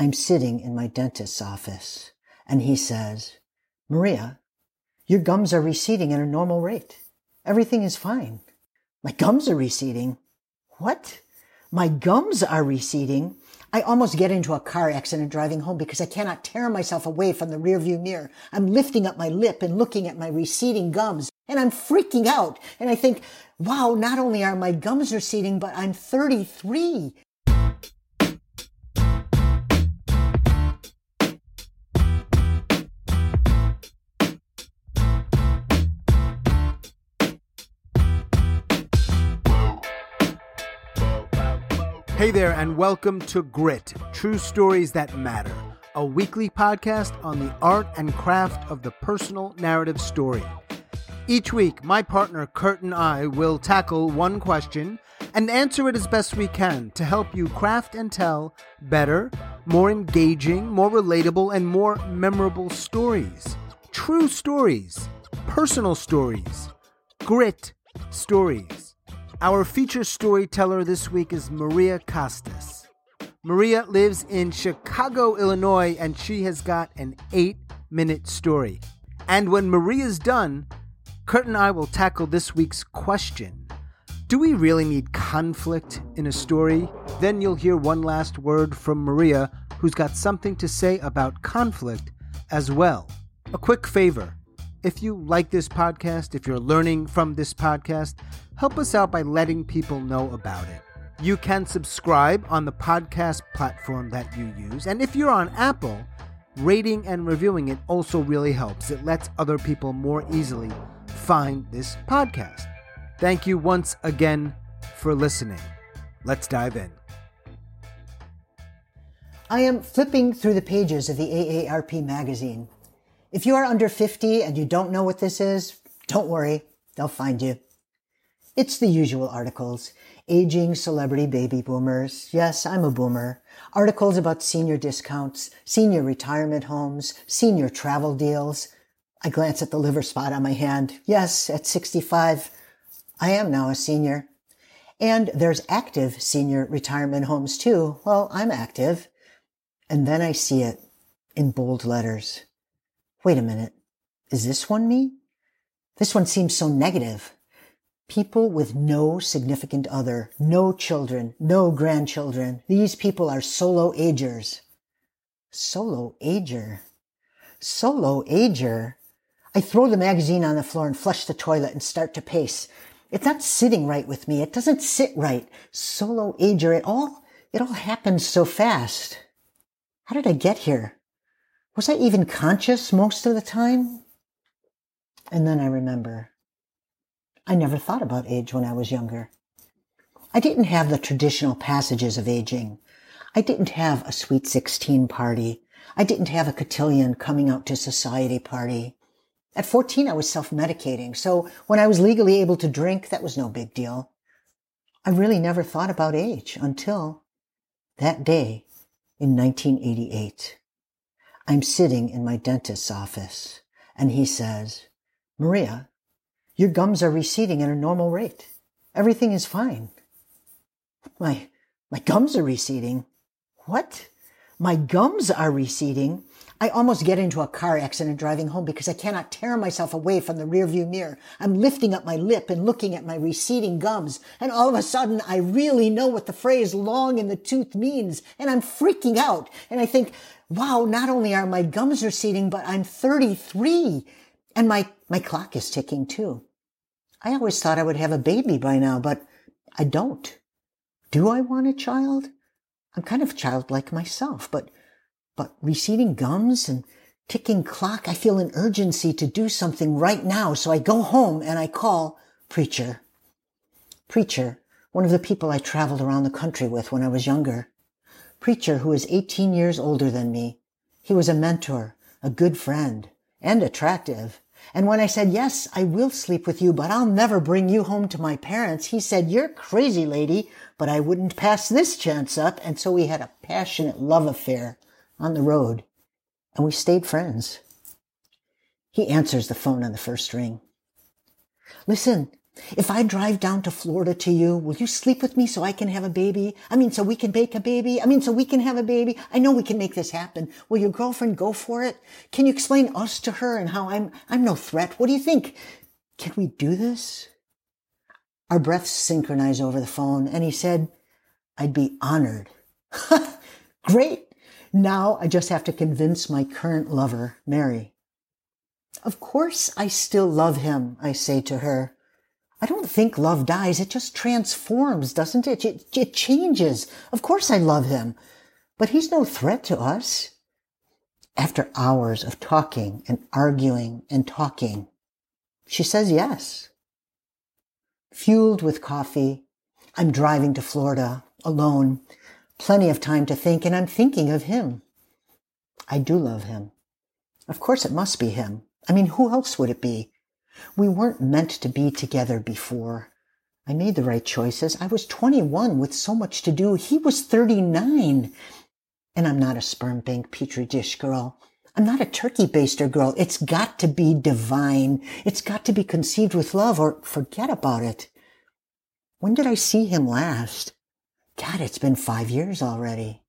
I'm sitting in my dentist's office and he says, Maria, your gums are receding at a normal rate. Everything is fine. My gums are receding. What? My gums are receding. I almost get into a car accident driving home because I cannot tear myself away from the rearview mirror. I'm lifting up my lip and looking at my receding gums and I'm freaking out. And I think, wow, not only are my gums receding, but I'm 33. Hey there, and welcome to Grit True Stories That Matter, a weekly podcast on the art and craft of the personal narrative story. Each week, my partner Kurt and I will tackle one question and answer it as best we can to help you craft and tell better, more engaging, more relatable, and more memorable stories. True stories, personal stories, grit stories. Our feature storyteller this week is Maria Costas. Maria lives in Chicago, Illinois, and she has got an eight minute story. And when Maria's done, Kurt and I will tackle this week's question Do we really need conflict in a story? Then you'll hear one last word from Maria, who's got something to say about conflict as well. A quick favor if you like this podcast, if you're learning from this podcast, help us out by letting people know about it. You can subscribe on the podcast platform that you use. And if you're on Apple, rating and reviewing it also really helps. It lets other people more easily find this podcast. Thank you once again for listening. Let's dive in. I am flipping through the pages of the AARP magazine if you are under 50 and you don't know what this is, don't worry. They'll find you. It's the usual articles. Aging celebrity baby boomers. Yes, I'm a boomer. Articles about senior discounts, senior retirement homes, senior travel deals. I glance at the liver spot on my hand. Yes, at 65, I am now a senior. And there's active senior retirement homes too. Well, I'm active. And then I see it in bold letters. Wait a minute. Is this one me? This one seems so negative. People with no significant other, no children, no grandchildren. These people are solo agers. Solo ager. Solo ager. I throw the magazine on the floor and flush the toilet and start to pace. It's not sitting right with me. It doesn't sit right. Solo ager. It all, it all happens so fast. How did I get here? Was I even conscious most of the time? And then I remember I never thought about age when I was younger. I didn't have the traditional passages of aging. I didn't have a sweet 16 party. I didn't have a cotillion coming out to society party. At 14, I was self-medicating. So when I was legally able to drink, that was no big deal. I really never thought about age until that day in 1988. I'm sitting in my dentist's office and he says, Maria, your gums are receding at a normal rate. Everything is fine. My, my gums are receding. What? My gums are receding. I almost get into a car accident driving home because I cannot tear myself away from the rearview mirror. I'm lifting up my lip and looking at my receding gums. And all of a sudden, I really know what the phrase long in the tooth means. And I'm freaking out. And I think, wow, not only are my gums receding, but I'm 33 and my, my clock is ticking too. I always thought I would have a baby by now, but I don't. Do I want a child? I'm kind of childlike myself, but, but receding gums and ticking clock, I feel an urgency to do something right now. So I go home and I call preacher. Preacher, one of the people I traveled around the country with when I was younger preacher who is 18 years older than me. He was a mentor, a good friend, and attractive. And when I said, yes, I will sleep with you, but I'll never bring you home to my parents, he said, you're crazy, lady, but I wouldn't pass this chance up. And so we had a passionate love affair on the road and we stayed friends. He answers the phone on the first ring. Listen, If I drive down to Florida to you, will you sleep with me so I can have a baby? I mean, so we can bake a baby? I mean, so we can have a baby? I know we can make this happen. Will your girlfriend go for it? Can you explain us to her and how I'm, I'm no threat? What do you think? Can we do this? Our breaths synchronized over the phone and he said, I'd be honored. Great. Now I just have to convince my current lover, Mary. Of course I still love him, I say to her. I don't think love dies. It just transforms, doesn't it? It, it changes. Of course I love him, but he's no threat to us. After hours of talking and arguing and talking, she says yes. Fueled with coffee, I'm driving to Florida alone. Plenty of time to think, and I'm thinking of him. I do love him. Of course it must be him. I mean, who else would it be? We weren't meant to be together before. I made the right choices. I was 21 with so much to do. He was 39. And I'm not a sperm bank petri dish girl. I'm not a turkey baster girl. It's got to be divine. It's got to be conceived with love or forget about it. When did I see him last? God, it's been five years already.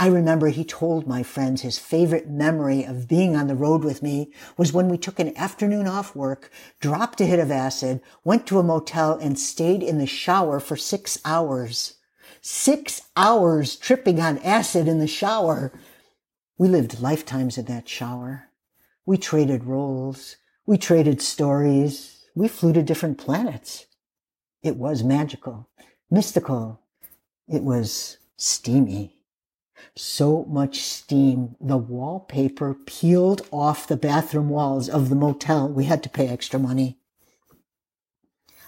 I remember he told my friends his favorite memory of being on the road with me was when we took an afternoon off work, dropped a hit of acid, went to a motel and stayed in the shower for six hours. Six hours tripping on acid in the shower. We lived lifetimes in that shower. We traded roles. We traded stories. We flew to different planets. It was magical, mystical. It was steamy so much steam. The wallpaper peeled off the bathroom walls of the motel. We had to pay extra money.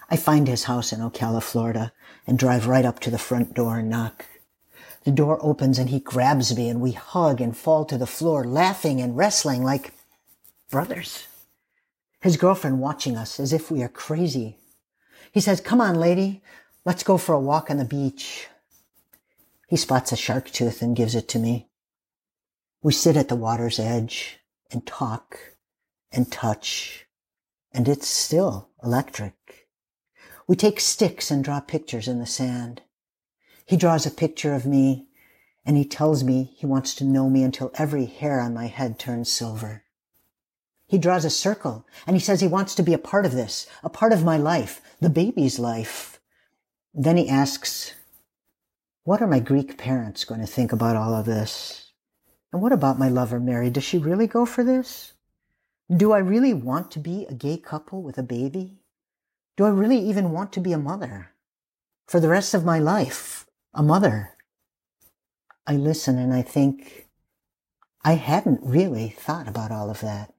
I find his house in Ocala, Florida, and drive right up to the front door and knock. The door opens and he grabs me and we hug and fall to the floor, laughing and wrestling like brothers. His girlfriend watching us as if we are crazy. He says, come on, lady, let's go for a walk on the beach. He spots a shark tooth and gives it to me. We sit at the water's edge and talk and touch, and it's still electric. We take sticks and draw pictures in the sand. He draws a picture of me and he tells me he wants to know me until every hair on my head turns silver. He draws a circle and he says he wants to be a part of this, a part of my life, the baby's life. Then he asks, what are my Greek parents going to think about all of this? And what about my lover, Mary? Does she really go for this? Do I really want to be a gay couple with a baby? Do I really even want to be a mother? For the rest of my life, a mother. I listen and I think, I hadn't really thought about all of that.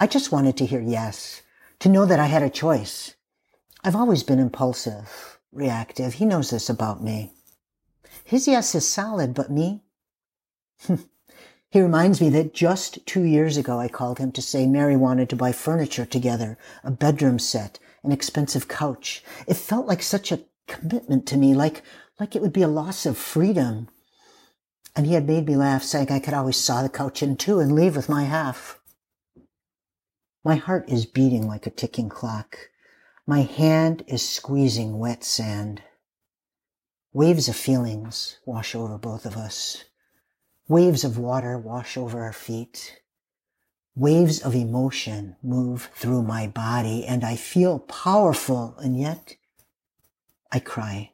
I just wanted to hear yes, to know that I had a choice. I've always been impulsive, reactive. He knows this about me. His yes is solid, but me? he reminds me that just two years ago I called him to say Mary wanted to buy furniture together, a bedroom set, an expensive couch. It felt like such a commitment to me, like, like it would be a loss of freedom. And he had made me laugh, saying I could always saw the couch in two and leave with my half. My heart is beating like a ticking clock. My hand is squeezing wet sand. Waves of feelings wash over both of us. Waves of water wash over our feet. Waves of emotion move through my body and I feel powerful and yet I cry.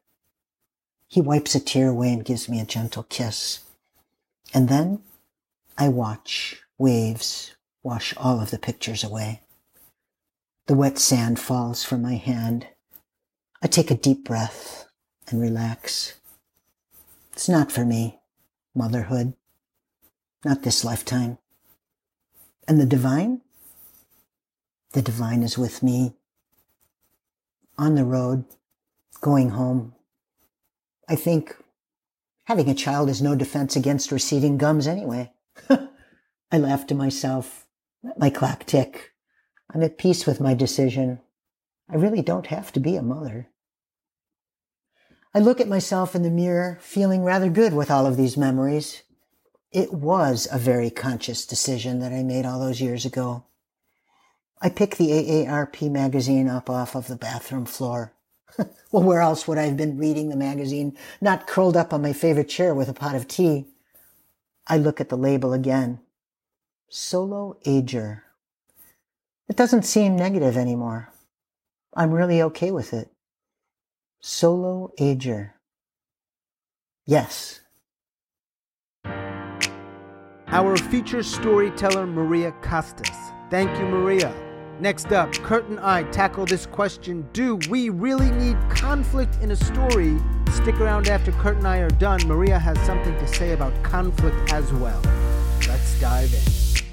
He wipes a tear away and gives me a gentle kiss. And then I watch waves wash all of the pictures away. The wet sand falls from my hand. I take a deep breath and relax. It's not for me, motherhood. Not this lifetime. And the divine? The divine is with me. On the road, going home. I think having a child is no defense against receding gums anyway. I laugh to myself. Let my clock tick. I'm at peace with my decision. I really don't have to be a mother. I look at myself in the mirror, feeling rather good with all of these memories. It was a very conscious decision that I made all those years ago. I picked the AARP magazine up off of the bathroom floor. well, where else would I have been reading the magazine, not curled up on my favorite chair with a pot of tea? I look at the label again. Solo Ager. It doesn't seem negative anymore. I'm really okay with it. Solo Ager. Yes. Our feature storyteller, Maria Costas. Thank you, Maria. Next up, Kurt and I tackle this question Do we really need conflict in a story? Stick around after Kurt and I are done. Maria has something to say about conflict as well. Let's dive in.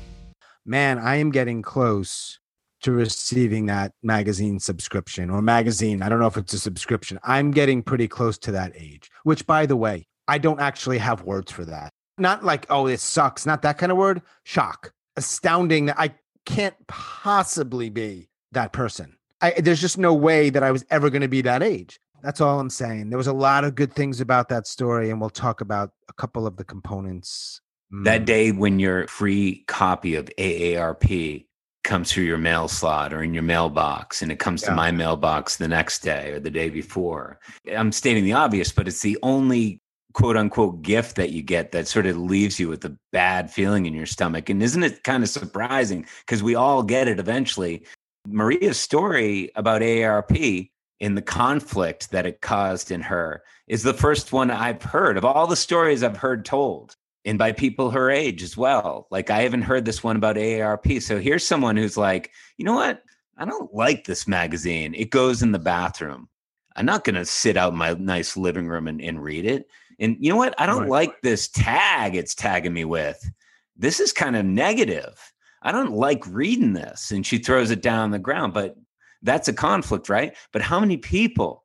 Man, I am getting close to receiving that magazine subscription or magazine. I don't know if it's a subscription. I'm getting pretty close to that age, which, by the way, I don't actually have words for that. Not like, oh, it sucks, not that kind of word. Shock. Astounding that I can't possibly be that person. I, there's just no way that I was ever going to be that age. That's all I'm saying. There was a lot of good things about that story, and we'll talk about a couple of the components. That Mm. day when your free copy of AARP comes through your mail slot or in your mailbox, and it comes Yeah. to my mailbox the next day or the day before. I'm stating the obvious, but it's the only quote unquote gift that you get that sort of leaves you with a bad feeling in your stomach. And isn't it kind of surprising? Because we all get it eventually. Maria's story about AARP in the conflict that it caused in her is the first one I've heard of all the stories I've heard told, and by people her age as well. Like I haven't heard this one about AARP. So here's someone who's like, you know what? I don't like this magazine. It goes in the bathroom. I'm not going to sit out in my nice living room and, and read it. And you know what? I don't Right. like this tag it's tagging me with. This is kind of negative. I don't like reading this. And she throws it down on the ground. But that's a conflict, right? But how many people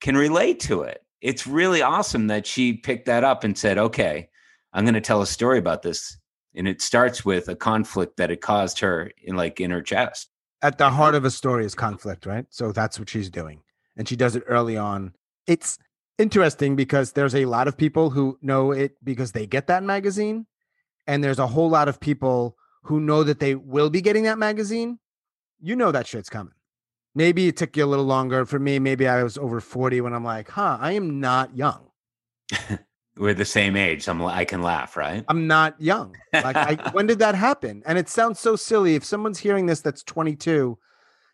can relate to it? It's really awesome that she picked that up and said, okay, I'm going to tell a story about this. And it starts with a conflict that it caused her in like in her chest. At the heart of a story is conflict, right? So that's what she's doing. And she does it early on. It's interesting because there's a lot of people who know it because they get that magazine. And there's a whole lot of people who know that they will be getting that magazine. You know that shit's coming. Maybe it took you a little longer. For me, maybe I was over 40 when I'm like, huh, I am not young. We're the same age. So I'm, I can laugh, right? I'm not young. Like, I, when did that happen? And it sounds so silly. If someone's hearing this that's 22,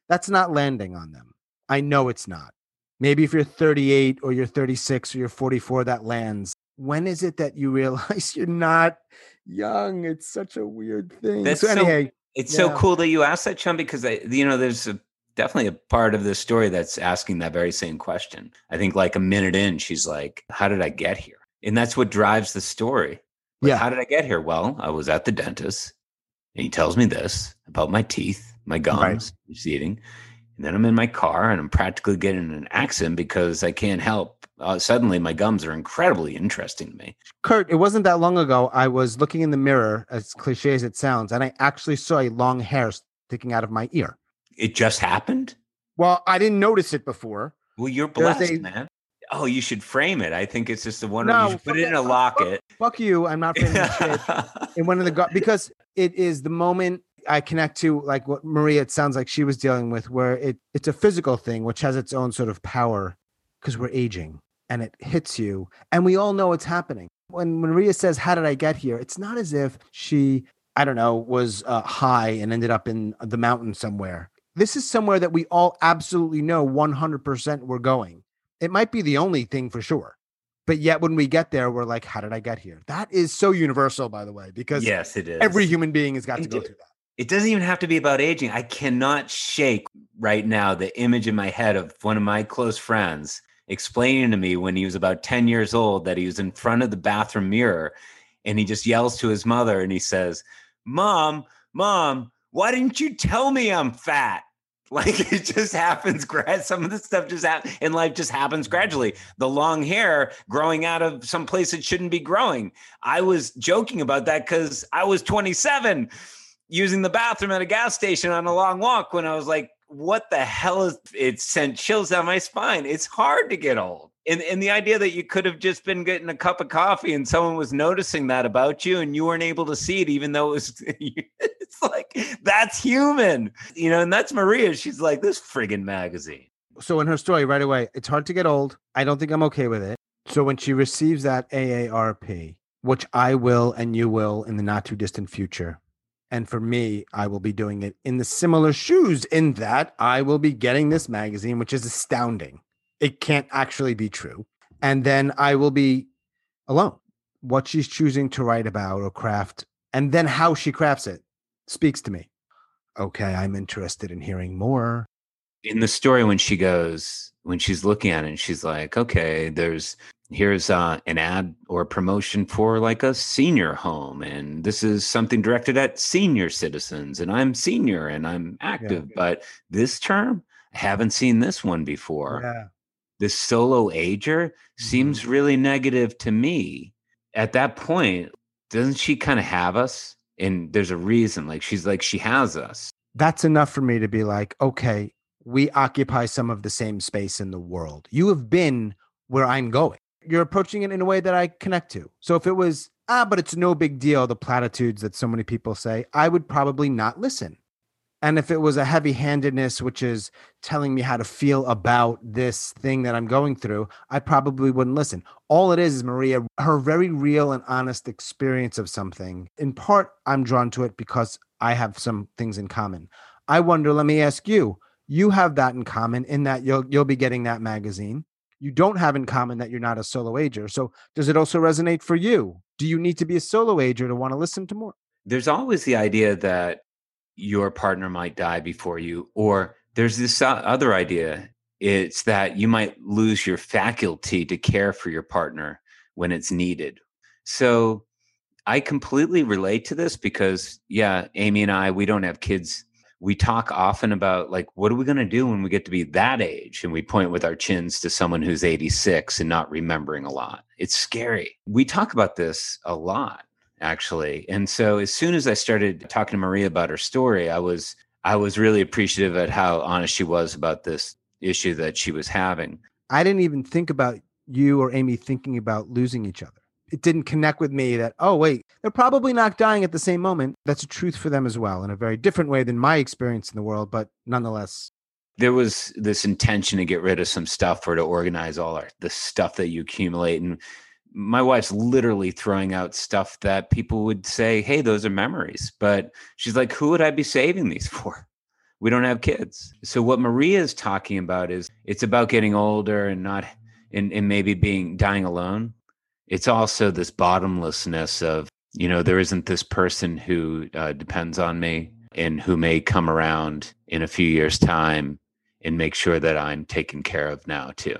that's not landing on them. I know it's not. Maybe if you're 38 or you're 36 or you're 44, that lands. When is it that you realize you're not young? It's such a weird thing. That's so, so- anyway, It's so cool that you asked that, Sean, because I, you know, there's a, definitely a part of this story that's asking that very same question. I think like a minute in, she's like, "How did I get here?" And that's what drives the story. Like, Yeah. How did I get here? Well, I was at the dentist, and he tells me this about my teeth, my gums, receding, and then I'm in my car, and I'm practically getting an accident because I can't help. Uh, suddenly, my gums are incredibly interesting to me. Kurt, it wasn't that long ago. I was looking in the mirror, as cliche as it sounds, and I actually saw a long hair sticking out of my ear. It just happened. Well, I didn't notice it before. Well, you're blessed, a- man. Oh, you should frame it. I think it's just a wonderful. No, you should put it in a locket. Fuck you. I'm not framing shit. in one of the because it is the moment I connect to like what Maria it sounds like she was dealing with where it it's a physical thing which has its own sort of power because we're aging and it hits you and we all know it's happening. When Maria says how did I get here? It's not as if she I don't know was uh, high and ended up in the mountain somewhere. This is somewhere that we all absolutely know 100% we're going. It might be the only thing for sure. But yet when we get there we're like how did I get here? That is so universal by the way because yes, it is. every human being has got to go do- through that. It doesn't even have to be about aging. I cannot shake right now the image in my head of one of my close friends explaining to me when he was about 10 years old that he was in front of the bathroom mirror and he just yells to his mother and he says, Mom, Mom, why didn't you tell me I'm fat? Like it just happens. Some of this stuff just happens in life just happens gradually. The long hair growing out of some place it shouldn't be growing. I was joking about that because I was 27 using the bathroom at a gas station on a long walk when I was like, what the hell is it sent chills down my spine. It's hard to get old. And, and the idea that you could have just been getting a cup of coffee and someone was noticing that about you and you weren't able to see it, even though it was it's like that's human, you know, and that's Maria. She's like this friggin' magazine. So in her story, right away, it's hard to get old. I don't think I'm okay with it. So when she receives that AARP, which I will and you will in the not too distant future, and for me, I will be doing it in the similar shoes, in that I will be getting this magazine, which is astounding. It can't actually be true. And then I will be alone. What she's choosing to write about or craft, and then how she crafts it speaks to me. Okay, I'm interested in hearing more. In the story, when she goes, when she's looking at it, and she's like, okay, there's here's uh, an ad or promotion for like a senior home and this is something directed at senior citizens and i'm senior and i'm active yeah. but this term i haven't seen this one before yeah. This solo ager mm-hmm. seems really negative to me at that point doesn't she kind of have us and there's a reason like she's like she has us that's enough for me to be like okay we occupy some of the same space in the world you have been where i'm going you're approaching it in a way that I connect to. So if it was, ah, but it's no big deal, the platitudes that so many people say, I would probably not listen. And if it was a heavy handedness, which is telling me how to feel about this thing that I'm going through, I probably wouldn't listen. All it is is Maria, her very real and honest experience of something. In part, I'm drawn to it because I have some things in common. I wonder, let me ask you, you have that in common in that you'll you'll be getting that magazine you don't have in common that you're not a solo ager. So does it also resonate for you? Do you need to be a solo ager to want to listen to more? There's always the idea that your partner might die before you, or there's this other idea. It's that you might lose your faculty to care for your partner when it's needed. So I completely relate to this because, yeah, Amy and I, we don't have kids. We talk often about like what are we going to do when we get to be that age? And we point with our chins to someone who's 86 and not remembering a lot. It's scary. We talk about this a lot actually and so as soon as i started talking to maria about her story i was i was really appreciative at how honest she was about this issue that she was having i didn't even think about you or amy thinking about losing each other it didn't connect with me that, oh, wait, they're probably not dying at the same moment. That's a truth for them as well in a very different way than my experience in the world, but nonetheless. There was this intention to get rid of some stuff or to organize all our, the stuff that you accumulate. And my wife's literally throwing out stuff that people would say, hey, those are memories. But she's like, who would I be saving these for? We don't have kids. So what Maria is talking about is it's about getting older and not and, and maybe being dying alone it's also this bottomlessness of you know there isn't this person who uh, depends on me and who may come around in a few years time and make sure that i'm taken care of now too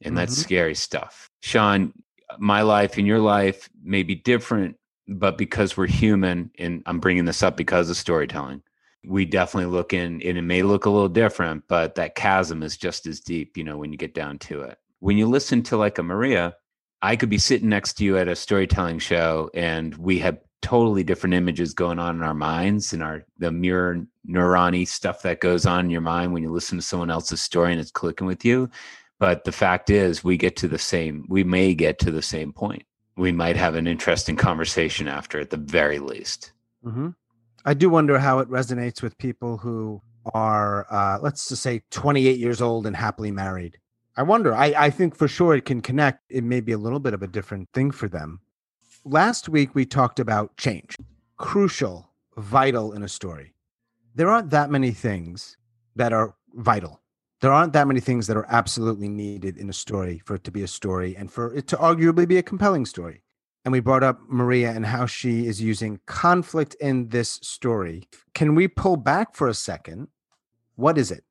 and mm-hmm. that's scary stuff sean my life and your life may be different but because we're human and i'm bringing this up because of storytelling we definitely look in and it may look a little different but that chasm is just as deep you know when you get down to it when you listen to like a maria I could be sitting next to you at a storytelling show and we have totally different images going on in our minds and our the mirror neurony stuff that goes on in your mind when you listen to someone else's story and it's clicking with you. But the fact is we get to the same we may get to the same point. We might have an interesting conversation after at the very least. Mm-hmm. I do wonder how it resonates with people who are uh, let's just say 28 years old and happily married I wonder. I, I think for sure it can connect. It may be a little bit of a different thing for them. Last week, we talked about change, crucial, vital in a story. There aren't that many things that are vital. There aren't that many things that are absolutely needed in a story for it to be a story and for it to arguably be a compelling story. And we brought up Maria and how she is using conflict in this story. Can we pull back for a second? What is it?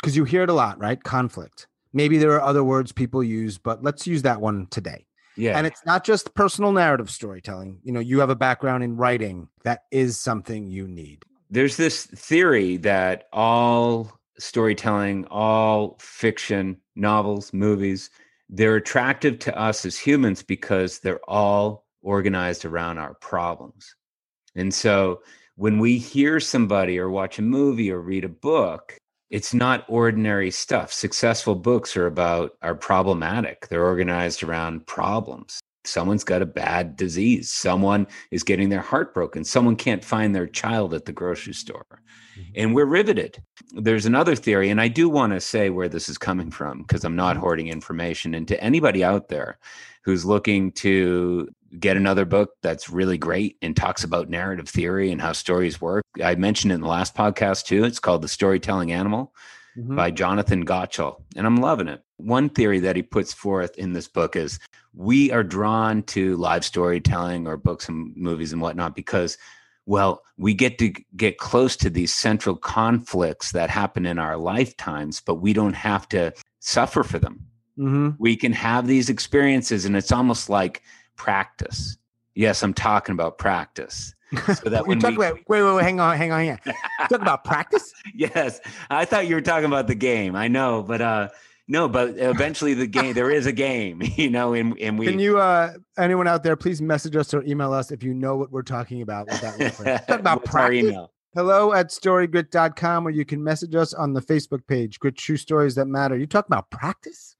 Because you hear it a lot, right? Conflict. Maybe there are other words people use, but let's use that one today. Yeah. And it's not just personal narrative storytelling. You know, you have a background in writing. That is something you need. There's this theory that all storytelling, all fiction, novels, movies, they're attractive to us as humans because they're all organized around our problems. And so when we hear somebody or watch a movie or read a book, it's not ordinary stuff. Successful books are about are problematic. They're organized around problems. Someone's got a bad disease, someone is getting their heart broken, someone can't find their child at the grocery store. Mm-hmm. And we're riveted. There's another theory, and I do want to say where this is coming from because I'm not mm-hmm. hoarding information. And to anybody out there who's looking to get another book that's really great and talks about narrative theory and how stories work, I mentioned in the last podcast too. It's called The Storytelling Animal mm-hmm. by Jonathan Gottschall, and I'm loving it. One theory that he puts forth in this book is we are drawn to live storytelling or books and movies and whatnot because well, we get to get close to these central conflicts that happen in our lifetimes, but we don't have to suffer for them. Mm-hmm. We can have these experiences, and it's almost like practice. Yes, I'm talking about practice. So that when we, about, wait, wait, wait, hang on, hang on, yeah. Talk about practice. yes, I thought you were talking about the game. I know, but uh, no, but eventually the game there is a game, you know, and, and we can you uh anyone out there please message us or email us if you know what we're talking about with that Talk about practice. Hello at storygrit.com or you can message us on the Facebook page, Grit True Stories That Matter. You talk about practice?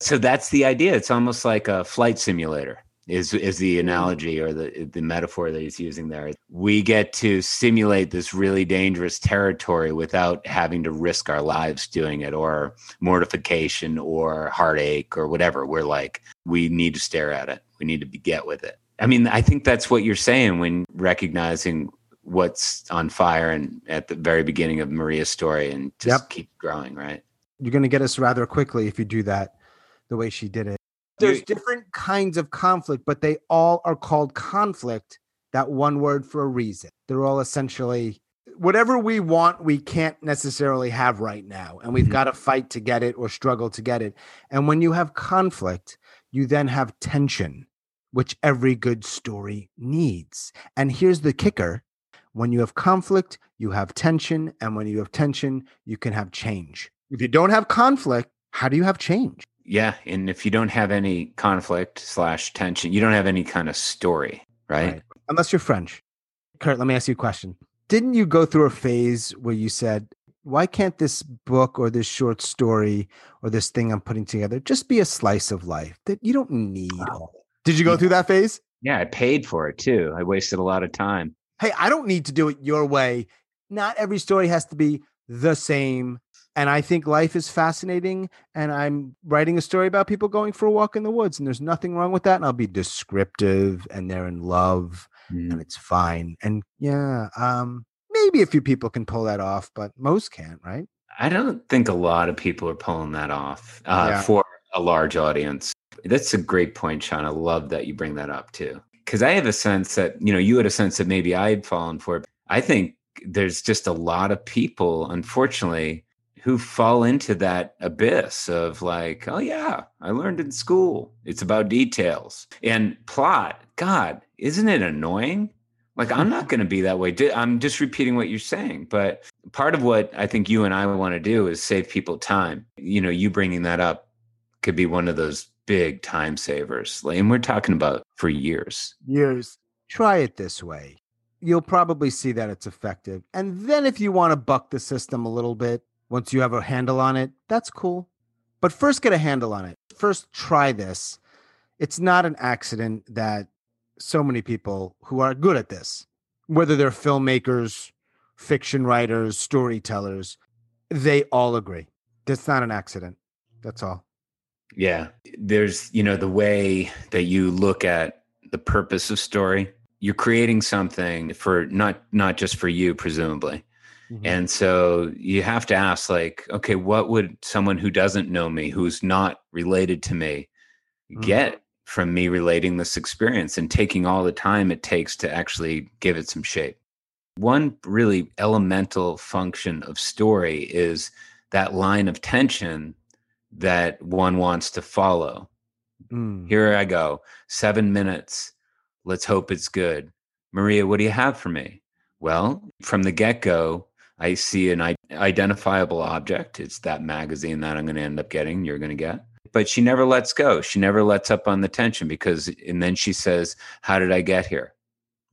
so that's the idea. It's almost like a flight simulator is is the mm. analogy or the the metaphor that he's using there. We get to simulate this really dangerous territory without having to risk our lives doing it or mortification or heartache or whatever. We're like we need to stare at it. We need to be, get with it. I mean, I think that's what you're saying when recognizing what's on fire and at the very beginning of Maria's story and just yep. keep growing, right? You're going to get us rather quickly if you do that the way she did it there's different kinds of conflict, but they all are called conflict, that one word for a reason. They're all essentially whatever we want, we can't necessarily have right now. And we've mm-hmm. got to fight to get it or struggle to get it. And when you have conflict, you then have tension, which every good story needs. And here's the kicker when you have conflict, you have tension. And when you have tension, you can have change. If you don't have conflict, how do you have change? Yeah, and if you don't have any conflict slash tension, you don't have any kind of story, right? right? Unless you're French. Kurt, let me ask you a question. Didn't you go through a phase where you said, why can't this book or this short story or this thing I'm putting together just be a slice of life that you don't need all? Did you go through that phase? Yeah, I paid for it too. I wasted a lot of time. Hey, I don't need to do it your way. Not every story has to be the same and I think life is fascinating. And I'm writing a story about people going for a walk in the woods, and there's nothing wrong with that. And I'll be descriptive, and they're in love, mm. and it's fine. And yeah, um, maybe a few people can pull that off, but most can't, right? I don't think a lot of people are pulling that off uh, yeah. for a large audience. That's a great point, Sean. I love that you bring that up too. Because I have a sense that, you know, you had a sense that maybe I had fallen for it. I think there's just a lot of people, unfortunately, who fall into that abyss of like, oh yeah, I learned in school. It's about details and plot. God, isn't it annoying? Like I'm not going to be that way. I'm just repeating what you're saying, but part of what I think you and I want to do is save people time. You know, you bringing that up could be one of those big time savers. And we're talking about for years. Years. Try it this way. You'll probably see that it's effective. And then if you want to buck the system a little bit, once you have a handle on it, that's cool. But first, get a handle on it. First, try this. It's not an accident that so many people who are good at this, whether they're filmmakers, fiction writers, storytellers, they all agree. That's not an accident. That's all. Yeah. There's, you know, the way that you look at the purpose of story. You're creating something for not not just for you, presumably, Mm-hmm. And so you have to ask, like, okay, what would someone who doesn't know me, who's not related to me, mm-hmm. get from me relating this experience and taking all the time it takes to actually give it some shape? One really elemental function of story is that line of tension that one wants to follow. Mm. Here I go, seven minutes. Let's hope it's good. Maria, what do you have for me? Well, from the get go, I see an identifiable object. It's that magazine that I'm going to end up getting, you're going to get. But she never lets go. She never lets up on the tension because, and then she says, How did I get here?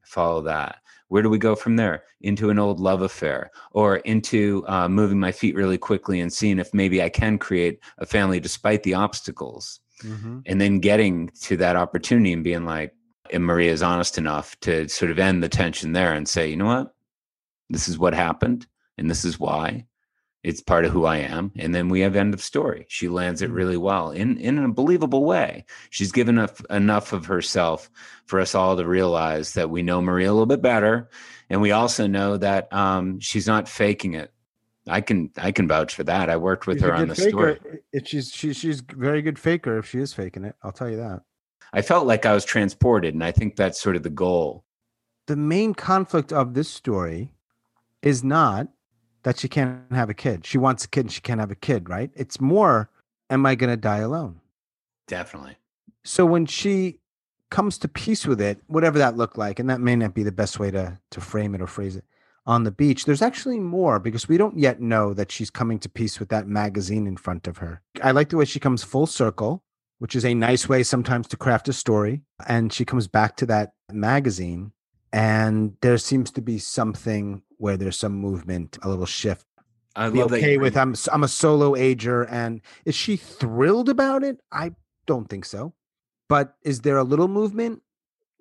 Follow that. Where do we go from there? Into an old love affair or into uh, moving my feet really quickly and seeing if maybe I can create a family despite the obstacles. Mm-hmm. and then getting to that opportunity and being like, and Maria is honest enough to sort of end the tension there and say, you know what, this is what happened, and this is why. It's part of who I am, and then we have end of story. She lands it Mhm. really well in in a believable way. She's given enough enough of herself for us all to realize that we know Maria a little bit better, and we also know that um, she's not faking it. I can I can vouch for that. I worked with She's her on the story. she's she's she's very good faker if she is faking it. I'll tell you that. I felt like I was transported, and I think that's sort of the goal. The main conflict of this story is not that she can't have a kid. She wants a kid and she can't have a kid, right? It's more, am I going to die alone? Definitely. So when she comes to peace with it, whatever that looked like, and that may not be the best way to to frame it or phrase it on the beach, there's actually more because we don't yet know that she's coming to peace with that magazine in front of her. I like the way she comes full circle, which is a nice way sometimes to craft a story. And she comes back to that magazine, and there seems to be something where there's some movement, a little shift. I Be love okay you with I'm I'm a solo ager, and is she thrilled about it? I don't think so. But is there a little movement?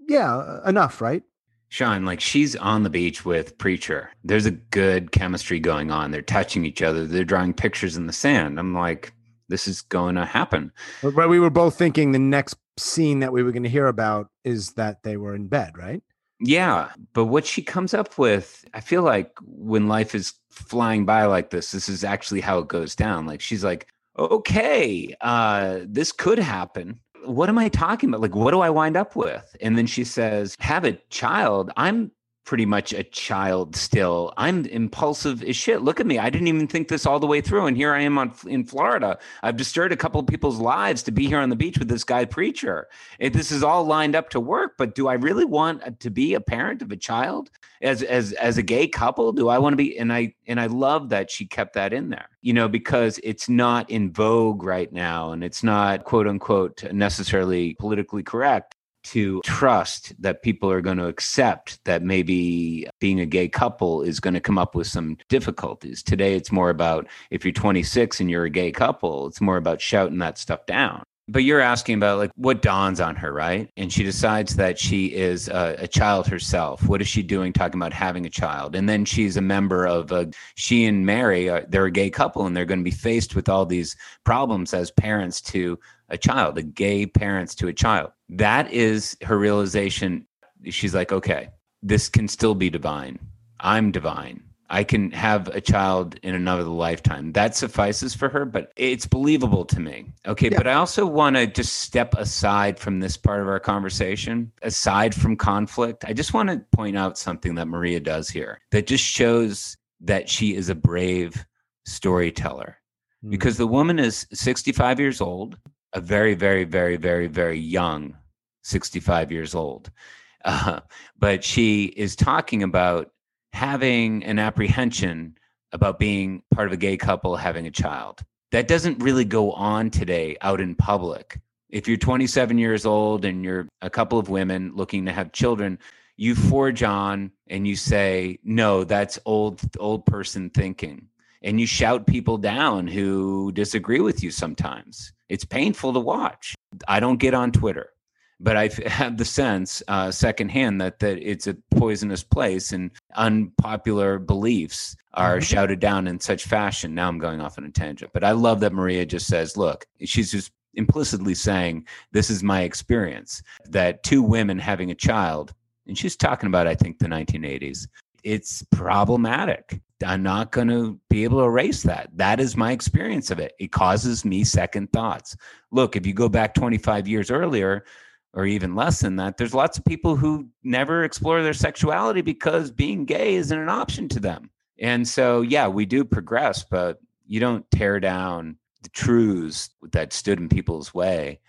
Yeah, uh, enough, right? Sean, like she's on the beach with Preacher. There's a good chemistry going on. They're touching each other. They're drawing pictures in the sand. I'm like, this is going to happen. But we were both thinking the next scene that we were going to hear about is that they were in bed, right? Yeah. But what she comes up with, I feel like when life is flying by like this, this is actually how it goes down. Like she's like, okay, uh, this could happen. What am I talking about? Like, what do I wind up with? And then she says, have a child. I'm pretty much a child still. I'm impulsive as shit. Look at me. I didn't even think this all the way through. And here I am on in Florida. I've disturbed a couple of people's lives to be here on the beach with this guy preacher. It, this is all lined up to work, but do I really want uh, to be a parent of a child as as as a gay couple? Do I want to be and I and I love that she kept that in there. You know, because it's not in vogue right now and it's not quote unquote necessarily politically correct to trust that people are going to accept that maybe being a gay couple is going to come up with some difficulties. Today, it's more about if you're 26 and you're a gay couple, it's more about shouting that stuff down. But you're asking about like what dawns on her, right? And she decides that she is a, a child herself. What is she doing talking about having a child? And then she's a member of a, she and Mary, are, they're a gay couple and they're going to be faced with all these problems as parents to a child, a gay parents to a child. That is her realization. She's like, okay, this can still be divine. I'm divine. I can have a child in another lifetime. That suffices for her, but it's believable to me. Okay. Yeah. But I also want to just step aside from this part of our conversation, aside from conflict. I just want to point out something that Maria does here that just shows that she is a brave storyteller Mm. because the woman is 65 years old, a very, very, very, very, very young 65 years old. Uh, but she is talking about having an apprehension about being part of a gay couple having a child. That doesn't really go on today out in public. If you're 27 years old and you're a couple of women looking to have children, you forge on and you say, no, that's old, old person thinking. And you shout people down who disagree with you sometimes. It's painful to watch. I don't get on Twitter but I have the sense uh, secondhand that that it's a poisonous place and unpopular beliefs are Mhm. shouted down in such fashion. Now I'm going off on a tangent, but I love that Maria just says, "Look," she's just implicitly saying, "This is my experience." That two women having a child, and she's talking about, I think, the 1980s. It's problematic. I'm not going to be able to erase that. That is my experience of it. It causes me second thoughts. Look, if you go back 25 years earlier, or even less than that, there's lots of people who never explore their sexuality because being gay isn't an option to them. And so, yeah, we do progress, but you don't tear down the truths that stood in people's way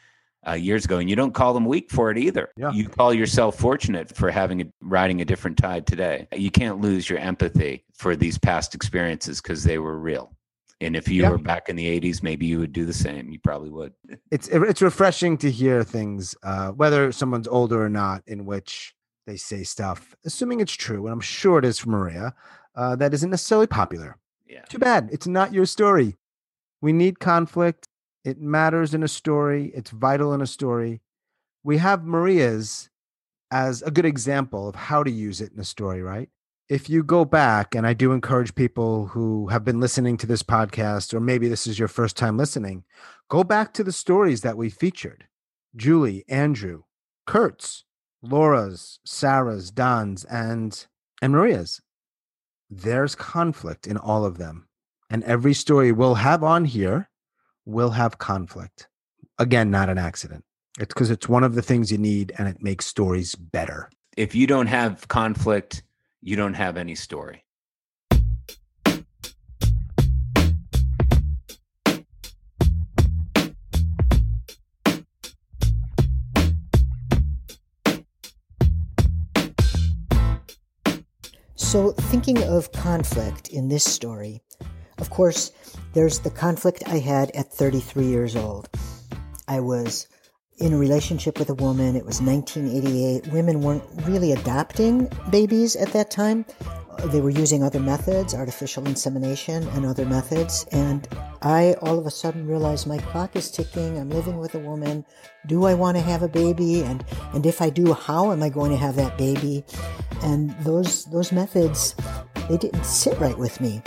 uh, years ago, and you don't call them weak for it either. Yeah. You call yourself fortunate for having a, riding a different tide today. You can't lose your empathy for these past experiences because they were real. And if you Yeah. were back in the 80s, maybe you would do the same. You probably would. it's it's refreshing to hear things, uh, whether someone's older or not, in which they say stuff, assuming it's true, and I'm sure it is for Maria, uh, that isn't necessarily popular. Yeah. Too bad. It's not your story. We need conflict It matters in a story, it's vital in a story. We have Maria's as a good example of how to use it in a story, right? If you go back, and I do encourage people who have been listening to this podcast, or maybe this is your first time listening, go back to the stories that we featured Julie, Andrew, Kurt's, Laura's, Sarah's, Don's, and and Maria's. There's conflict in all of them. And every story we'll have on here will have conflict. Again, not an accident. It's because it's one of the things you need and it makes stories better. If you don't have conflict, you don't have any story. So, thinking of conflict in this story, of course, there's the conflict I had at 33 years old. I was in a relationship with a woman. It was 1988. Women weren't really adopting babies at that time. They were using other methods, artificial insemination and other methods. And I all of a sudden realized my clock is ticking. I'm living with a woman. Do I want to have a baby? And, and if I do, how am I going to have that baby? And those, those methods, they didn't sit right with me.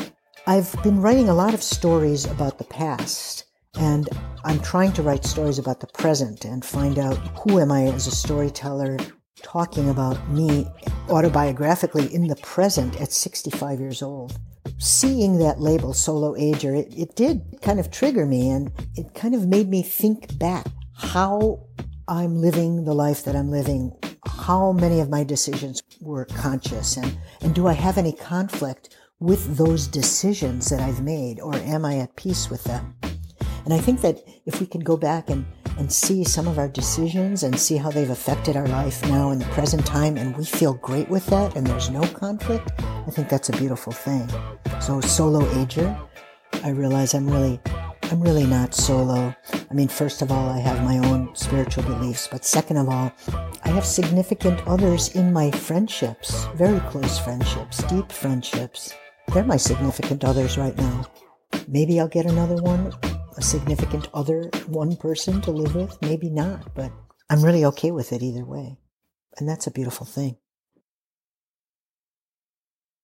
I've been writing a lot of stories about the past and I'm trying to write stories about the present and find out who am I as a storyteller talking about me autobiographically in the present at 65 years old. Seeing that label solo ager, it, it did kind of trigger me and it kind of made me think back how I'm living the life that I'm living. How many of my decisions were conscious and, and do I have any conflict with those decisions that I've made or am I at peace with them? And I think that if we can go back and, and see some of our decisions and see how they've affected our life now in the present time, and we feel great with that and there's no conflict, I think that's a beautiful thing. So, solo ager, I realize I'm really. I'm really not solo. I mean, first of all, I have my own spiritual beliefs, but second of all, I have significant others in my friendships, very close friendships, deep friendships. They're my significant others right now. Maybe I'll get another one a significant other, one person to live with? Maybe not, but I'm really okay with it either way. And that's a beautiful thing.